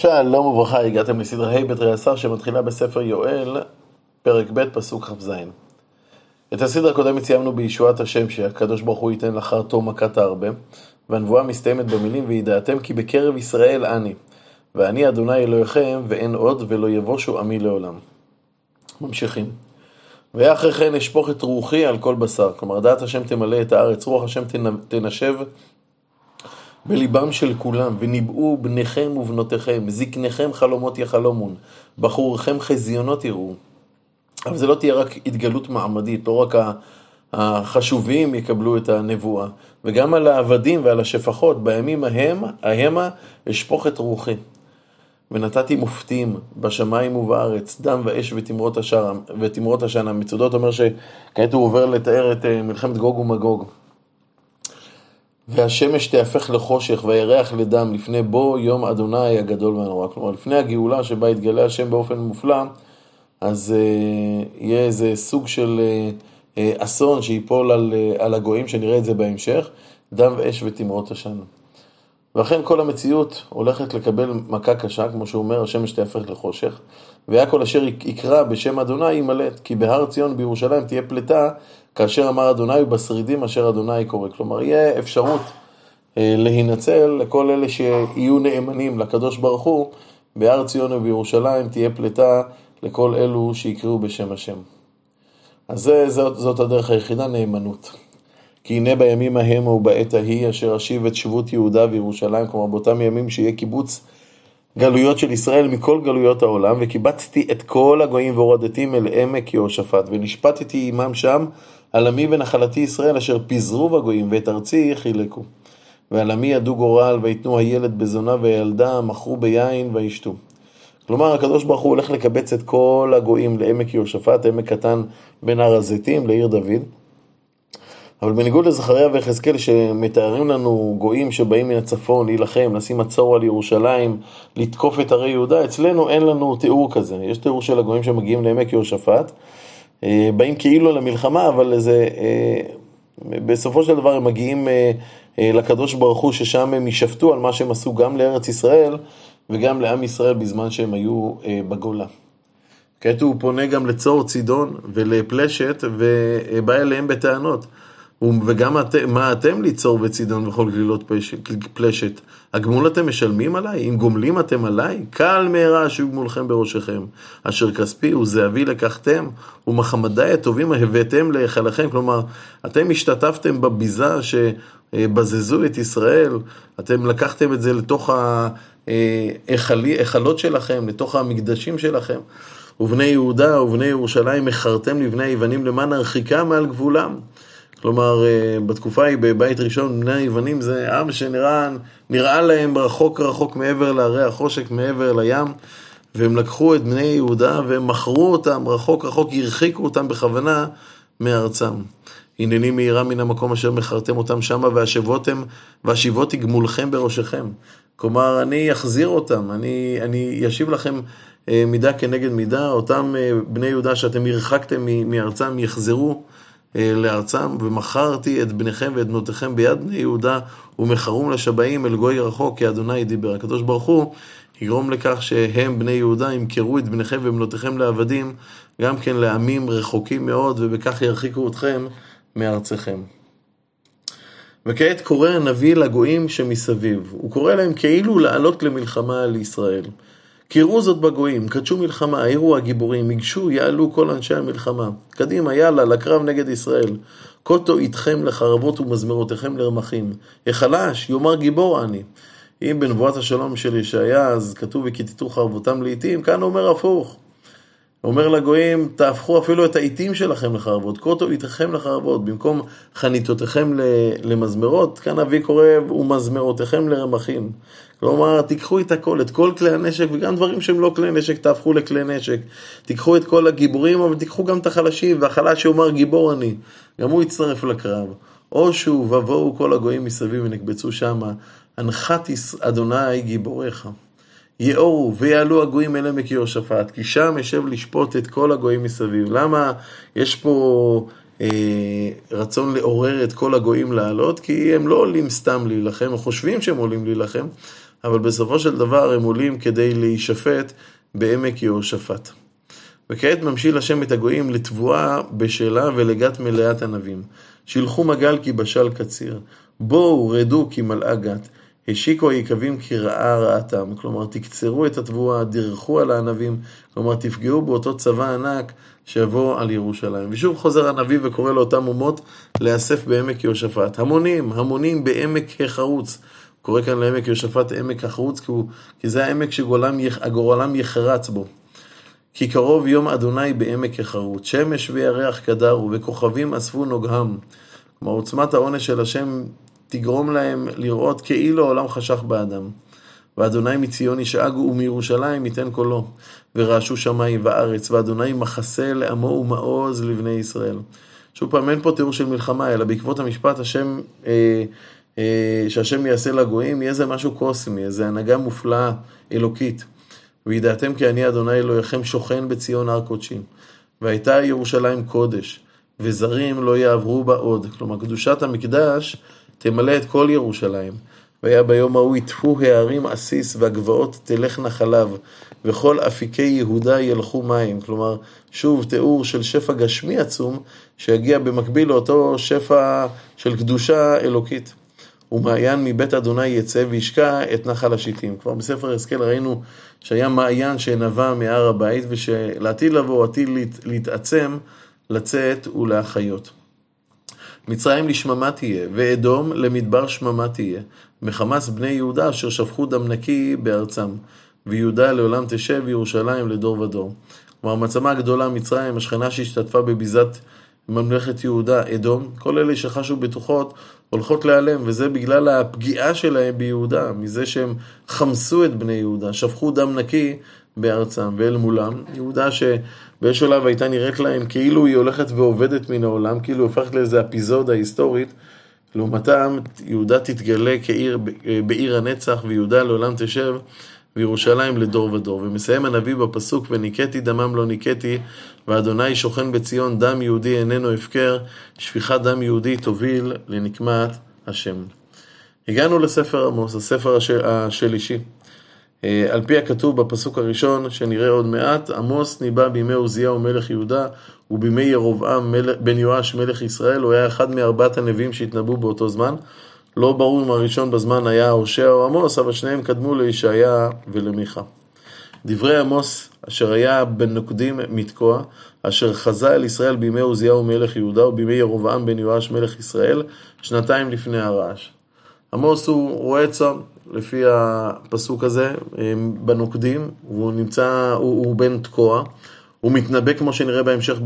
שלום וברכה, הגעתם לסדרה ה' בתרי עשר שמתחילה בספר יואל, פרק ב', פסוק כ"ז. את הסדרה הקודמת סיימנו בישועת השם שהקדוש ברוך הוא ייתן לאחר תום מכת הארבה, והנבואה מסתיימת במילים וידעתם כי בקרב ישראל אני, ואני אדוני אלוהיכם ואין עוד ולא יבושו עמי לעולם. ממשיכים. ואחרי כן אשפוך את רוחי על כל בשר, כלומר דעת השם תמלא את הארץ, רוח השם תנשב בליבם של כולם, וניבאו בניכם ובנותיכם, זקניכם חלומות יחלומון, בחוריכם חזיונות יראו. אבל זה לא תהיה רק התגלות מעמדית, לא רק החשובים יקבלו את הנבואה, וגם על העבדים ועל השפחות, בימים ההם, ההמה אשפוך את רוחי. ונתתי מופתים בשמיים ובארץ, דם ואש. ותמרות השנה. מצודות אומר שכעת הוא עובר לתאר את אה, מלחמת גוג ומגוג. והשמש תהפך לחושך וירח לדם לפני בוא יום אדוני הגדול והנורא. כלומר, לפני הגאולה שבה יתגלה השם באופן מופלא, אז אה, יהיה איזה סוג של אה, אה, אסון שיפול על, אה, על הגויים, שנראה את זה בהמשך, דם ואש ותמרות עשן. ואכן כל המציאות הולכת לקבל מכה קשה, כמו שהוא אומר, השמש תהפך לחושך, והיה אשר יקרא בשם אדוני ימלט, כי בהר ציון בירושלים תהיה פלטה כאשר אמר אדוני ובשרידים אשר אדוני קורא. כלומר, יהיה אפשרות אה, להינצל לכל אלה שיהיו נאמנים לקדוש ברוך הוא, בהר ציון ובירושלים תהיה פלטה לכל אלו שיקראו בשם השם. אז זה, זאת, זאת הדרך היחידה, נאמנות. כי הנה בימים ההם ובעת ההיא אשר אשיב את שבות יהודה וירושלים, כלומר באותם ימים שיהיה קיבוץ גלויות של ישראל מכל גלויות העולם, וקיבצתי את כל הגויים והורדתים אל עמק יהושפט, ונשפטתי עמם שם על עמי ונחלתי ישראל אשר פיזרו בגויים, ואת ארצי חילקו. ועל עמי ידעו גורל, ויתנו הילד בזונה וילדה, מכרו ביין וישתו. כלומר, הקדוש ברוך הוא הולך לקבץ את כל הגויים לעמק יהושפט, עמק קטן בין הר הזיתים לעיר דוד. אבל בניגוד לזכריה ויחזקאל שמתארים לנו גויים שבאים מן הצפון להילחם, לשים מצור על ירושלים, לתקוף את ערי יהודה, אצלנו אין לנו תיאור כזה. יש תיאור של הגויים שמגיעים לעמק יהושפט, באים כאילו למלחמה, אבל זה, אה, בסופו של דבר הם מגיעים אה, לקדוש ברוך הוא, ששם הם יישפטו על מה שהם עשו גם לארץ ישראל וגם לעם ישראל בזמן שהם היו בגולה. כעת הוא פונה גם לצור צידון ולפלשת ובא אליהם בטענות. וגם את, מה אתם ליצור בצידון וכל גלילות פלשת? הגמול אתם משלמים עליי? אם גומלים אתם עליי? קל מהרה שיהיו גמולכם בראשכם. אשר כספי וזהבי לקחתם, ומחמדיי הטובים הבאתם להיכלכם. כלומר, אתם השתתפתם בביזה שבזזו את ישראל, אתם לקחתם את זה לתוך ההיכלות שלכם, לתוך המקדשים שלכם. ובני יהודה ובני ירושלים מכרתם לבני היוונים למען הרחיקה מעל גבולם. כלומר, אה, בתקופה ההיא, בבית ראשון, בני היוונים זה עם שנראה נראה להם רחוק רחוק מעבר להרי החושק, מעבר לים, והם לקחו את בני יהודה והם מכרו אותם רחוק רחוק, הרחיקו אותם בכוונה מארצם. הנני מהירה מן המקום אשר מכרתם אותם שמה והשבותם, והשיבותי גמולכם בראשכם. כלומר, אני אחזיר אותם, אני, אני אשיב לכם אה, מידה כנגד מידה, אותם אה, בני יהודה שאתם הרחקתם מארצם יחזרו לארצם, ומכרתי את בניכם ואת בנותיכם ביד בני יהודה, ומכרום לשבעים אל גוי רחוק, כי אדוני דיבר. הקדוש ברוך הוא יגרום לכך שהם, בני יהודה, ימכרו את בניכם ובנותיכם לעבדים, גם כן לעמים רחוקים מאוד, ובכך ירחיקו אתכם מארציכם. וכעת קורא הנביא לגויים שמסביב. הוא קורא להם כאילו לעלות למלחמה על ישראל. קראו זאת בגויים, קדשו מלחמה, העירו הגיבורים, ייגשו, יעלו כל אנשי המלחמה. קדימה, יאללה, לקרב נגד ישראל. קוטו איתכם לחרבות ומזמרותיכם לרמחים. החלש, יאמר גיבור אני. אם בנבואת השלום של ישעיה, אז כתוב וכיתתו חרבותם לעיתים, כאן אומר הפוך. אומר לגויים, תהפכו אפילו את העיתים שלכם לחרבות, קוטו איתכם לחרבות, במקום חניתותיכם למזמרות, כאן אבי קורא ומזמרותיכם לרמחים. כלומר, תיקחו את הכל, את כל כלי הנשק, וגם דברים שהם לא כלי נשק, תהפכו לכלי נשק. תיקחו את כל הגיבורים, אבל תיקחו גם את החלשים, והחלש יאמר גיבור אני, גם הוא יצטרף לקרב. או שוב, ובואו כל הגויים מסביב ונקבצו שמה, הנחת אדוני גיבוריך. יאורו ויעלו הגויים אל עמק יהושפט, כי שם ישב לשפוט את כל הגויים מסביב. למה יש פה אה, רצון לעורר את כל הגויים לעלות? כי הם לא עולים סתם להילחם, הם חושבים שהם עולים להילחם, אבל בסופו של דבר הם עולים כדי להישפט בעמק יהושפט. וכעת ממשיל השם את הגויים לתבואה בשלה ולגת מלאת ענבים. שילחו מגל כי בשל קציר. בואו רדו כי מלאה גת. השיקו היקבים כי רעה רעתם. כלומר, תקצרו את התבואה, דרכו על הענבים. כלומר, תפגעו באותו צבא ענק שיבוא על ירושלים. ושוב חוזר הנביא וקורא לאותם אומות להיאסף בעמק יהושפט. המונים, המונים בעמק החרוץ. קורא כאן לעמק יהושפט עמק החרוץ, כי, הוא, כי זה העמק שגורלם יחרץ בו. כי קרוב יום אדוני בעמק החרוץ, שמש וירח קדרו, וכוכבים אספו נוגהם. כלומר, עוצמת העונש של השם תגרום להם לראות כאילו העולם חשך באדם. ואדוני מציון ישאג ומירושלים ייתן קולו. ורעשו שמיים וארץ, ואדוני מחסה לעמו ומעוז לבני ישראל. שוב פעם, אין פה תיאור של מלחמה, אלא בעקבות המשפט השם, אה, אה, שהשם יעשה לגויים, יהיה זה משהו קוסמי, איזו הנהגה מופלאה, אלוקית. וידעתם כי אני אדוני אלוהיכם שוכן בציון הר קודשים. והייתה ירושלים קודש, וזרים לא יעברו בה עוד. כלומר, קדושת המקדש תמלא את כל ירושלים. והיה ביום ההוא יטפו הערים עסיס והגבעות תלכנה חלב, וכל אפיקי יהודה ילכו מים. כלומר, שוב תיאור של שפע גשמי עצום, שיגיע במקביל לאותו שפע של קדושה אלוקית. ומעיין מבית אדוני יצא וישקע את נחל השיטים. כבר בספר הסכל ראינו שהיה מעיין שנבע מהר הבית, ושלעתיד לבוא, עתיד להתעצם, לצאת ולהחיות. מצרים לשממה תהיה, ואדום למדבר שממה תהיה, מחמס בני יהודה אשר שפכו דם נקי בארצם, ויהודה לעולם תשב, וירושלים לדור ודור. כלומר, המעצמה הגדולה, מצרים, השכנה שהשתתפה בביזת ממלכת יהודה, אדום, כל אלה שחשו בטוחות הולכות להיעלם, וזה בגלל הפגיעה שלהם ביהודה, מזה שהם חמסו את בני יהודה, שפכו דם נקי בארצם, ואל מולם, יהודה שבאיזשהו שלב הייתה נראית להם כאילו היא הולכת ועובדת מן העולם, כאילו הופכת לאיזו אפיזודה היסטורית, לעומתם יהודה תתגלה כעיר, בעיר הנצח, ויהודה לעולם תשב. וירושלים לדור ודור. ומסיים הנביא בפסוק, וניקטי דמם לא ניקטי, ואדוני שוכן בציון, דם יהודי איננו הפקר, שפיכת דם יהודי תוביל לנקמת השם. הגענו לספר עמוס, הספר השלישי. אה, על פי הכתוב בפסוק הראשון, שנראה עוד מעט, עמוס ניבא בימי עוזיהו מלך יהודה ובימי ירבעם בן יואש מלך ישראל, הוא היה אחד מארבעת הנביאים שהתנבאו באותו זמן. לא ברור אם הראשון בזמן היה הושע או עמוס, אבל שניהם קדמו לישעיה ולמיכה. דברי עמוס, אשר היה בנוקדים מתקוע, אשר חזה אל ישראל בימי עוזיהו מלך יהודה ובימי ירבעם בן יואש מלך ישראל, שנתיים לפני הרעש. עמוס הוא רועה צאן, לפי הפסוק הזה, בנוקדים, והוא נמצא, הוא, הוא בן תקוע, הוא מתנבא כמו שנראה בהמשך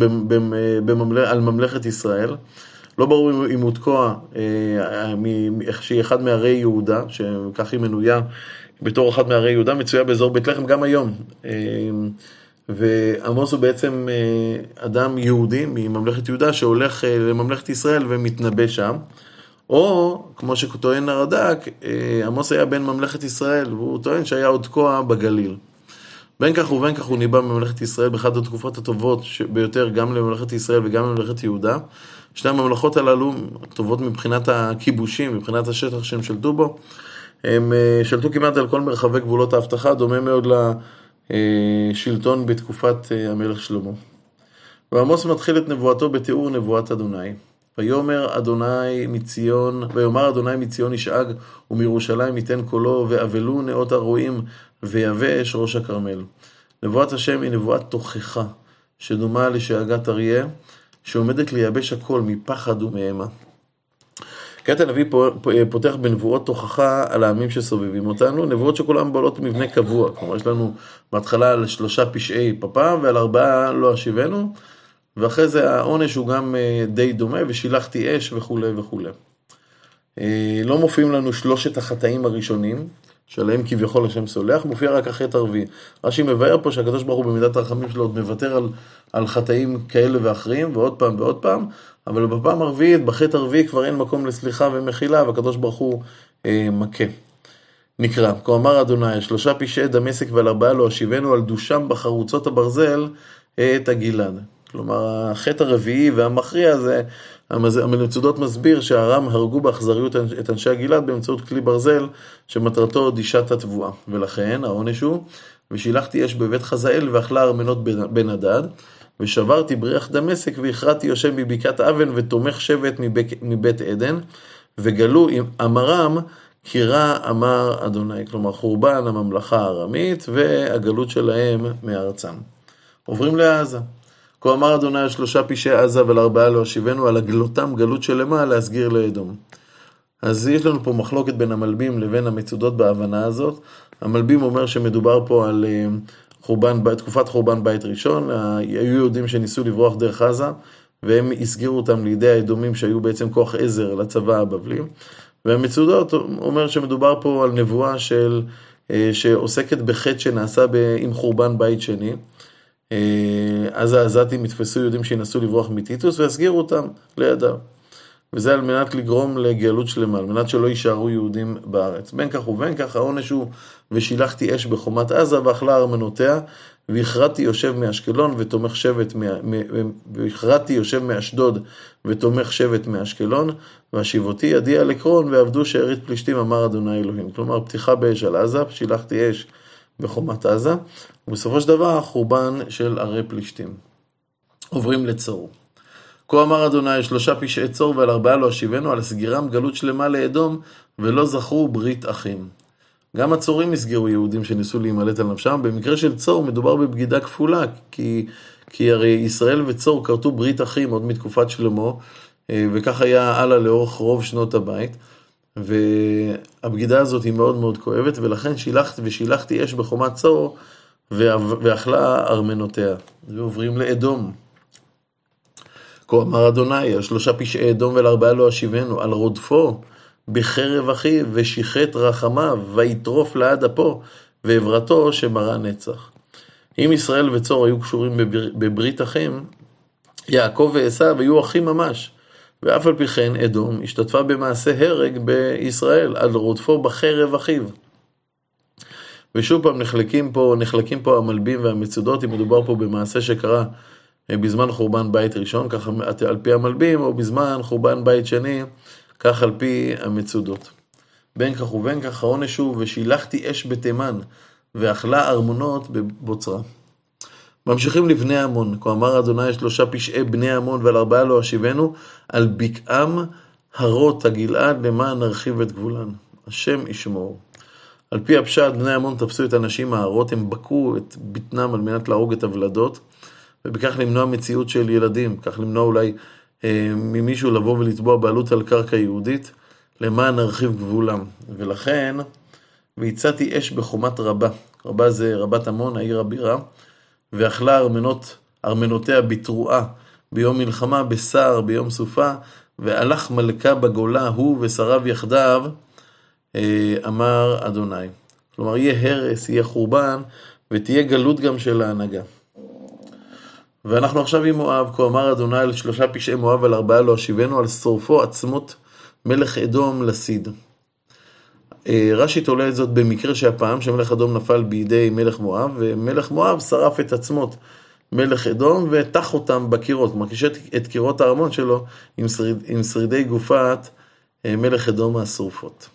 בממל... על ממלכת ישראל. לא ברור אם הוא תקוע, אה, שהיא אחד מערי יהודה, שכך היא מנויה בתור אחת מערי יהודה, מצויה באזור בית לחם גם היום. אה, ועמוס הוא בעצם אה, אדם יהודי מממלכת יהודה שהולך לממלכת ישראל ומתנבא שם. או, כמו שטוען הרד"ק, עמוס היה בן ממלכת ישראל, והוא טוען שהיה עוד תקוע בגליל. בין כך ובין כך הוא ניבא ממלכת ישראל באחת התקופות הטובות ביותר גם לממלכת ישראל וגם לממלכת יהודה. שתי הממלכות הללו טובות מבחינת הכיבושים, מבחינת השטח שהם שלטו בו. הם אה, שלטו כמעט על כל מרחבי גבולות האבטחה, דומה מאוד לשלטון בתקופת אה, המלך שלמה. ועמוס מתחיל את נבואתו בתיאור נבואת אדוני. ויאמר אדוני מציון, ויאמר אדוני מציון ישאג, ומירושלים ייתן קולו, ואבלו נאות הרועים, ויבש ראש הכרמל. נבואת השם היא נבואת תוכחה, שדומה לשאגת אריה, שעומדת לייבש הכל מפחד ומאימה. כעת הנביא פותח בנבואות תוכחה על העמים שסובבים אותנו, נבואות שכולן בעלות מבנה קבוע, כלומר יש לנו בהתחלה על שלושה פשעי פפה ועל ארבעה לא אשיבנו, ואחרי זה העונש הוא גם אה, די דומה, ושילחתי אש וכולי וכולי. אה, לא מופיעים לנו שלושת החטאים הראשונים, שעליהם כביכול השם סולח, מופיע רק החטא הרביעי. רש"י מבאר פה שהקדוש ברוך הוא במידת הרחמים שלו עוד מוותר על, על חטאים כאלה ואחרים, ועוד פעם ועוד פעם, אבל בפעם הרביעית, בחטא הרביעי כבר אין מקום לסליחה ומחילה, והקדוש ברוך הוא אה, מכה. נקרא, כה אמר אדוני, שלושה פשעי דמשק ועל ארבעה לא אשיבנו על דושם בחרוצות הברזל את הגלעד. כלומר, החטא הרביעי והמכריע זה המצודות מסביר שהארם הרגו באכזריות את אנשי הגלעד באמצעות כלי ברזל שמטרתו דישת התבואה. ולכן העונש הוא, ושילחתי אש בבית חזאל ואכלה ארמנות בן הדד, ושברתי בריח דמשק והכרעתי יושב מבקעת אבן ותומך שבט מבית עדן, וגלו עם אמרם כי רע אמר אדוני, כלומר חורבן הממלכה הארמית והגלות שלהם מארצם. עוברים לעזה. כה אמר אדוני על שלושה פשעי עזה ועל ארבעה לא על הגלותם גלות שלמה להסגיר לאדום. אז יש לנו פה מחלוקת בין המלבים לבין המצודות בהבנה הזאת. המלבים אומר שמדובר פה על אה, חורבן, תקופת חורבן בית ראשון, היו יהודים שניסו לברוח דרך עזה, והם הסגירו אותם לידי האדומים שהיו בעצם כוח עזר לצבא הבבלי. והמצודות אומר שמדובר פה על נבואה של, אה, שעוסקת בחטא שנעשה עם חורבן בית שני. אה, אז העזתים יתפסו יהודים שינסו לברוח מטיטוס ויסגירו אותם לידם. וזה על מנת לגרום לגלות שלמה, על מנת שלא יישארו יהודים בארץ. בין כך ובין כך העונש הוא ושילחתי אש בחומת עזה ואכלה ארמנותיה והכרעתי יושב מאשקלון ותומך שבט, והכרעתי יושב מאשדוד ותומך שבט מאשקלון והשיבותי ידי על עקרון ועבדו שארית פלישתים אמר אדוני אלוהים. כלומר פתיחה באש על עזה, שילחתי אש בחומת עזה, ובסופו של דבר חורבן של ערי פלישתים. עוברים לצור. כה אמר אדוני, שלושה פשעי צור ועל ארבעה לא אשיבנו, על סגירם גלות שלמה לאדום, ולא זכרו ברית אחים. גם הצורים הסגירו יהודים שניסו להימלט על נפשם. במקרה של צור מדובר בבגידה כפולה, כי, כי הרי ישראל וצור כרתו ברית אחים עוד מתקופת שלמה, אה, וכך היה הלאה לאורך רוב שנות הבית. והבגידה הזאת היא מאוד מאוד כואבת, ולכן שילחת ושילחתי אש בחומת צור, ואכלה ארמנותיה. ועוברים לאדום. כה אמר אדוני, על שלושה פשעי אדום ולארבעה לא אשיבנו, על רודפו בחרב אחיו, ושיחת רחמיו, ויטרוף לעד אפו, ועברתו שמרה נצח. אם ישראל וצור היו קשורים בבר... בברית אחים, יעקב ועשיו היו אחים ממש. ואף על פי כן אדום השתתפה במעשה הרג בישראל, על רודפו בחרב אחיו. ושוב פעם נחלקים פה, נחלקים פה המלבים והמצודות, אם מדובר פה במעשה שקרה אה, בזמן חורבן בית ראשון, ככה על פי המלבים, או בזמן חורבן בית שני, כך על פי המצודות. בין כך ובין כך העונש הוא, ושילחתי אש בתימן, ואכלה ארמונות בבוצרה. ממשיכים לבני עמון, כה אמר אדוני שלושה פשעי בני עמון ועל ארבעה לא אשיבנו, על בקעם הרות הגלעד למען נרחיב את גבולן. השם ישמור. על פי הפשט, בני עמון תפסו את הנשים ההרות, הם בקעו את בטנם על מנת להרוג את הוולדות, ובכך למנוע מציאות של ילדים, כך למנוע אולי אה, ממישהו לבוא ולתבוע בעלות על קרקע יהודית, למען נרחיב גבולם. ולכן, והצעתי אש בחומת רבה. רבה זה רבת עמון, העיר הבירה. ואכלה ארמנות, ארמנותיה בתרועה ביום מלחמה, בשר ביום סופה, והלך מלכה בגולה, הוא ושריו יחדיו, אה, אמר אדוני. כלומר, יהיה הרס, יהיה חורבן, ותהיה גלות גם של ההנהגה. ואנחנו עכשיו עם מואב, כה אמר אדוני על שלושה פשעי מואב, על ארבעה לא אשיבנו, על שורפו עצמות מלך אדום לסיד. אה, רש"י תולה את זאת במקרה שהפעם שמלך אדום נפל בידי מלך מואב, ומלך מואב שרף את עצמות מלך אדום וטח אותם בקירות, כלומר קישט את קירות הארמון שלו עם, שריד, עם שרידי גופת אה, מלך אדום השרופות.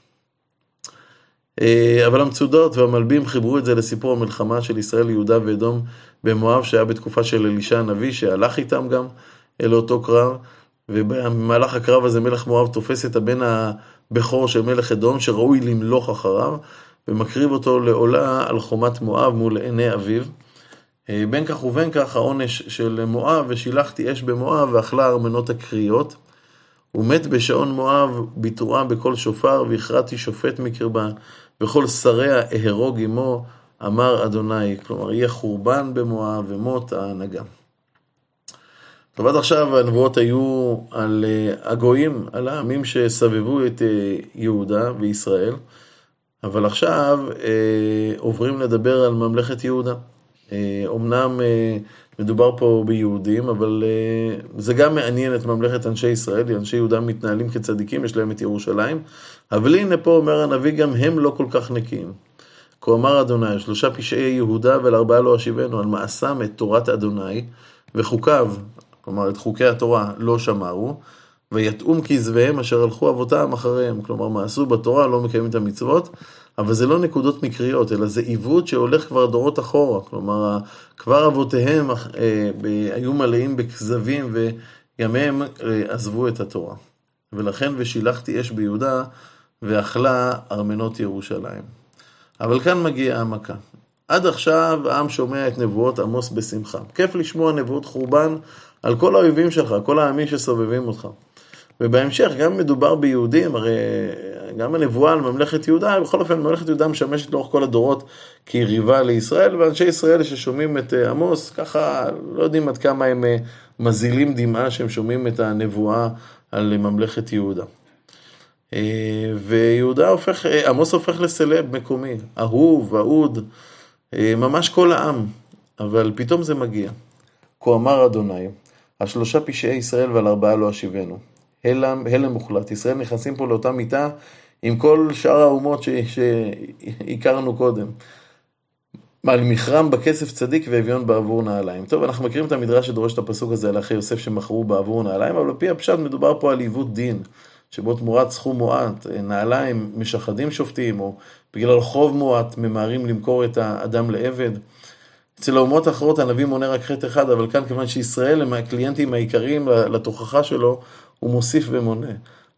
אה, אבל המצודות והמלבים חיברו את זה לסיפור המלחמה של ישראל, יהודה ואדום במואב, שהיה בתקופה של אלישע הנביא, שהלך איתם גם אל אותו קרב, ובמהלך הקרב הזה מלך מואב תופס את הבן בכור של מלך אדום שראוי למלוך אחריו, ומקריב אותו לעולה על חומת מואב מול עיני אביו. אה, בין כך ובין כך העונש של מואב, ושילחתי אש במואב ואכלה ארמנות הקריות. ומת בשעון מואב בתרועה בקול שופר, והכרעתי שופט מקרבה, וכל שריה אהרוג עמו, אמר אדוני. כלומר, יהיה חורבן במואב ומות ההנהגה. טוב, עד עכשיו הנבואות היו על אה, הגויים, על העמים שסבבו את אה, יהודה וישראל, אבל עכשיו אה, עוברים לדבר על ממלכת יהודה. אומנם מדובר פה ביהודים, אבל זה גם מעניין את ממלכת אנשי ישראל, אנשי יהודה מתנהלים כצדיקים, יש להם את ירושלים, אבל הנה פה אומר הנביא, גם הם לא כל כך נקיים. כה אמר אדוני, שלושה פשעי יהודה ולארבעה לא אשיבנו, על מעשם את תורת אדוני וחוקיו, כלומר את חוקי התורה לא שמרו, ויתאום כזביהם אשר הלכו אבותם אחריהם. כלומר, מעשו בתורה, לא מקיימים את המצוות, אבל זה לא נקודות מקריות, אלא זה עיוות שהולך כבר דורות אחורה. כלומר, כבר אבותיהם אה, היו מלאים בכזבים וימיהם אה, עזבו את התורה. ולכן ושילחתי אש ביהודה ואכלה ארמנות ירושלים. אבל כאן מגיעה המכה. עד עכשיו העם שומע את נבואות עמוס בשמחה. כיף לשמוע נבואות חורבן על כל האויבים שלך, כל העמים שסובבים אותך. ובהמשך, גם מדובר ביהודים, הרי גם הנבואה על ממלכת יהודה, בכל אופן ממלכת יהודה משמשת לאורך כל הדורות כיריבה לישראל, ואנשי ישראל ששומעים את אה, עמוס, ככה לא יודעים עד כמה הם אה, מזילים דמעה שהם שומעים את הנבואה על ממלכת יהודה. אה, ויהודה הופך, עמוס הופך לסלב מקומי, אהוב, אהוד, ממש כל העם, אבל פתאום זה מגיע. כה אמר אדוני, השלושה פשעי ישראל ועל ארבעה לא אשיבנו. הלם, הלם מוחלט. ישראל נכנסים פה לאותה מיטה עם כל שאר האומות שהכרנו קודם. על מכרם בכסף צדיק ואביון בעבור נעליים. טוב, אנחנו מכירים את המדרש שדורש את הפסוק הזה על אחי יוסף שמכרו בעבור נעליים, אבל לפי הפשט מדובר פה על עיוות דין, שבו תמורת סכום מועט, נעליים משחדים שופטים, או בגלל חוב מועט ממהרים למכור את האדם לעבד. אצל האומות האחרות הנביא מונה רק חטא אחד, אבל כאן כיוון שישראל הם הקליינטים העיקריים לתוכחה שלו, הוא מוסיף ומונה.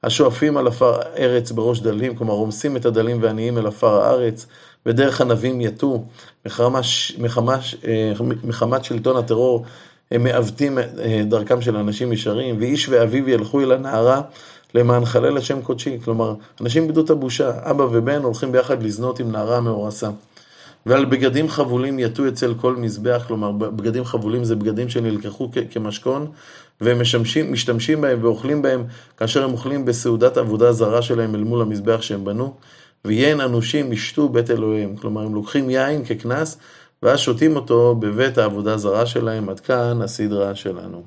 השואפים על עפר ארץ בראש דלים, כלומר רומסים את הדלים והעניים אל עפר הארץ, ודרך ענבים יטו, אה, מחמת שלטון הטרור הם מעוותים אה, דרכם של אנשים ישרים, ואיש ואביו ילכו אל הנערה למען חלל השם קודשי. כלומר, אנשים איבדו את הבושה, אבא ובן הולכים ביחד לזנות עם נערה מאורסה. ועל בגדים חבולים יטו אצל כל מזבח, כלומר בגדים חבולים זה בגדים שנלקחו כמשכון, והם משמשים, משתמשים בהם ואוכלים בהם כאשר הם אוכלים בסעודת עבודה זרה שלהם אל מול המזבח שהם בנו, ויין אנושים ישתו בית אלוהיהם, כלומר הם לוקחים יין כקנס, ואז שותים אותו בבית העבודה זרה שלהם, עד כאן הסדרה שלנו.